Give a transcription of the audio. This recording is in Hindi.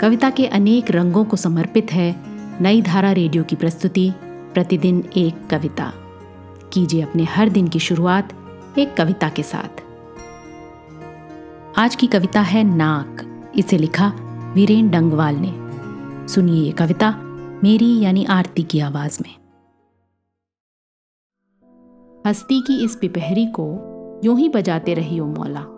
कविता के अनेक रंगों को समर्पित है नई धारा रेडियो की प्रस्तुति, प्रतिदिन एक कविता। कीजिए अपने हर दिन की शुरुआत एक कविता के साथ। आज की कविता है नाक, इसे लिखा वीरेन डंगवाल ने। सुनिए ये कविता मेरी यानी आरती की आवाज़ में। हस्ती की इस पिपहरी को यूँ ही बजाते रही ओ मौला।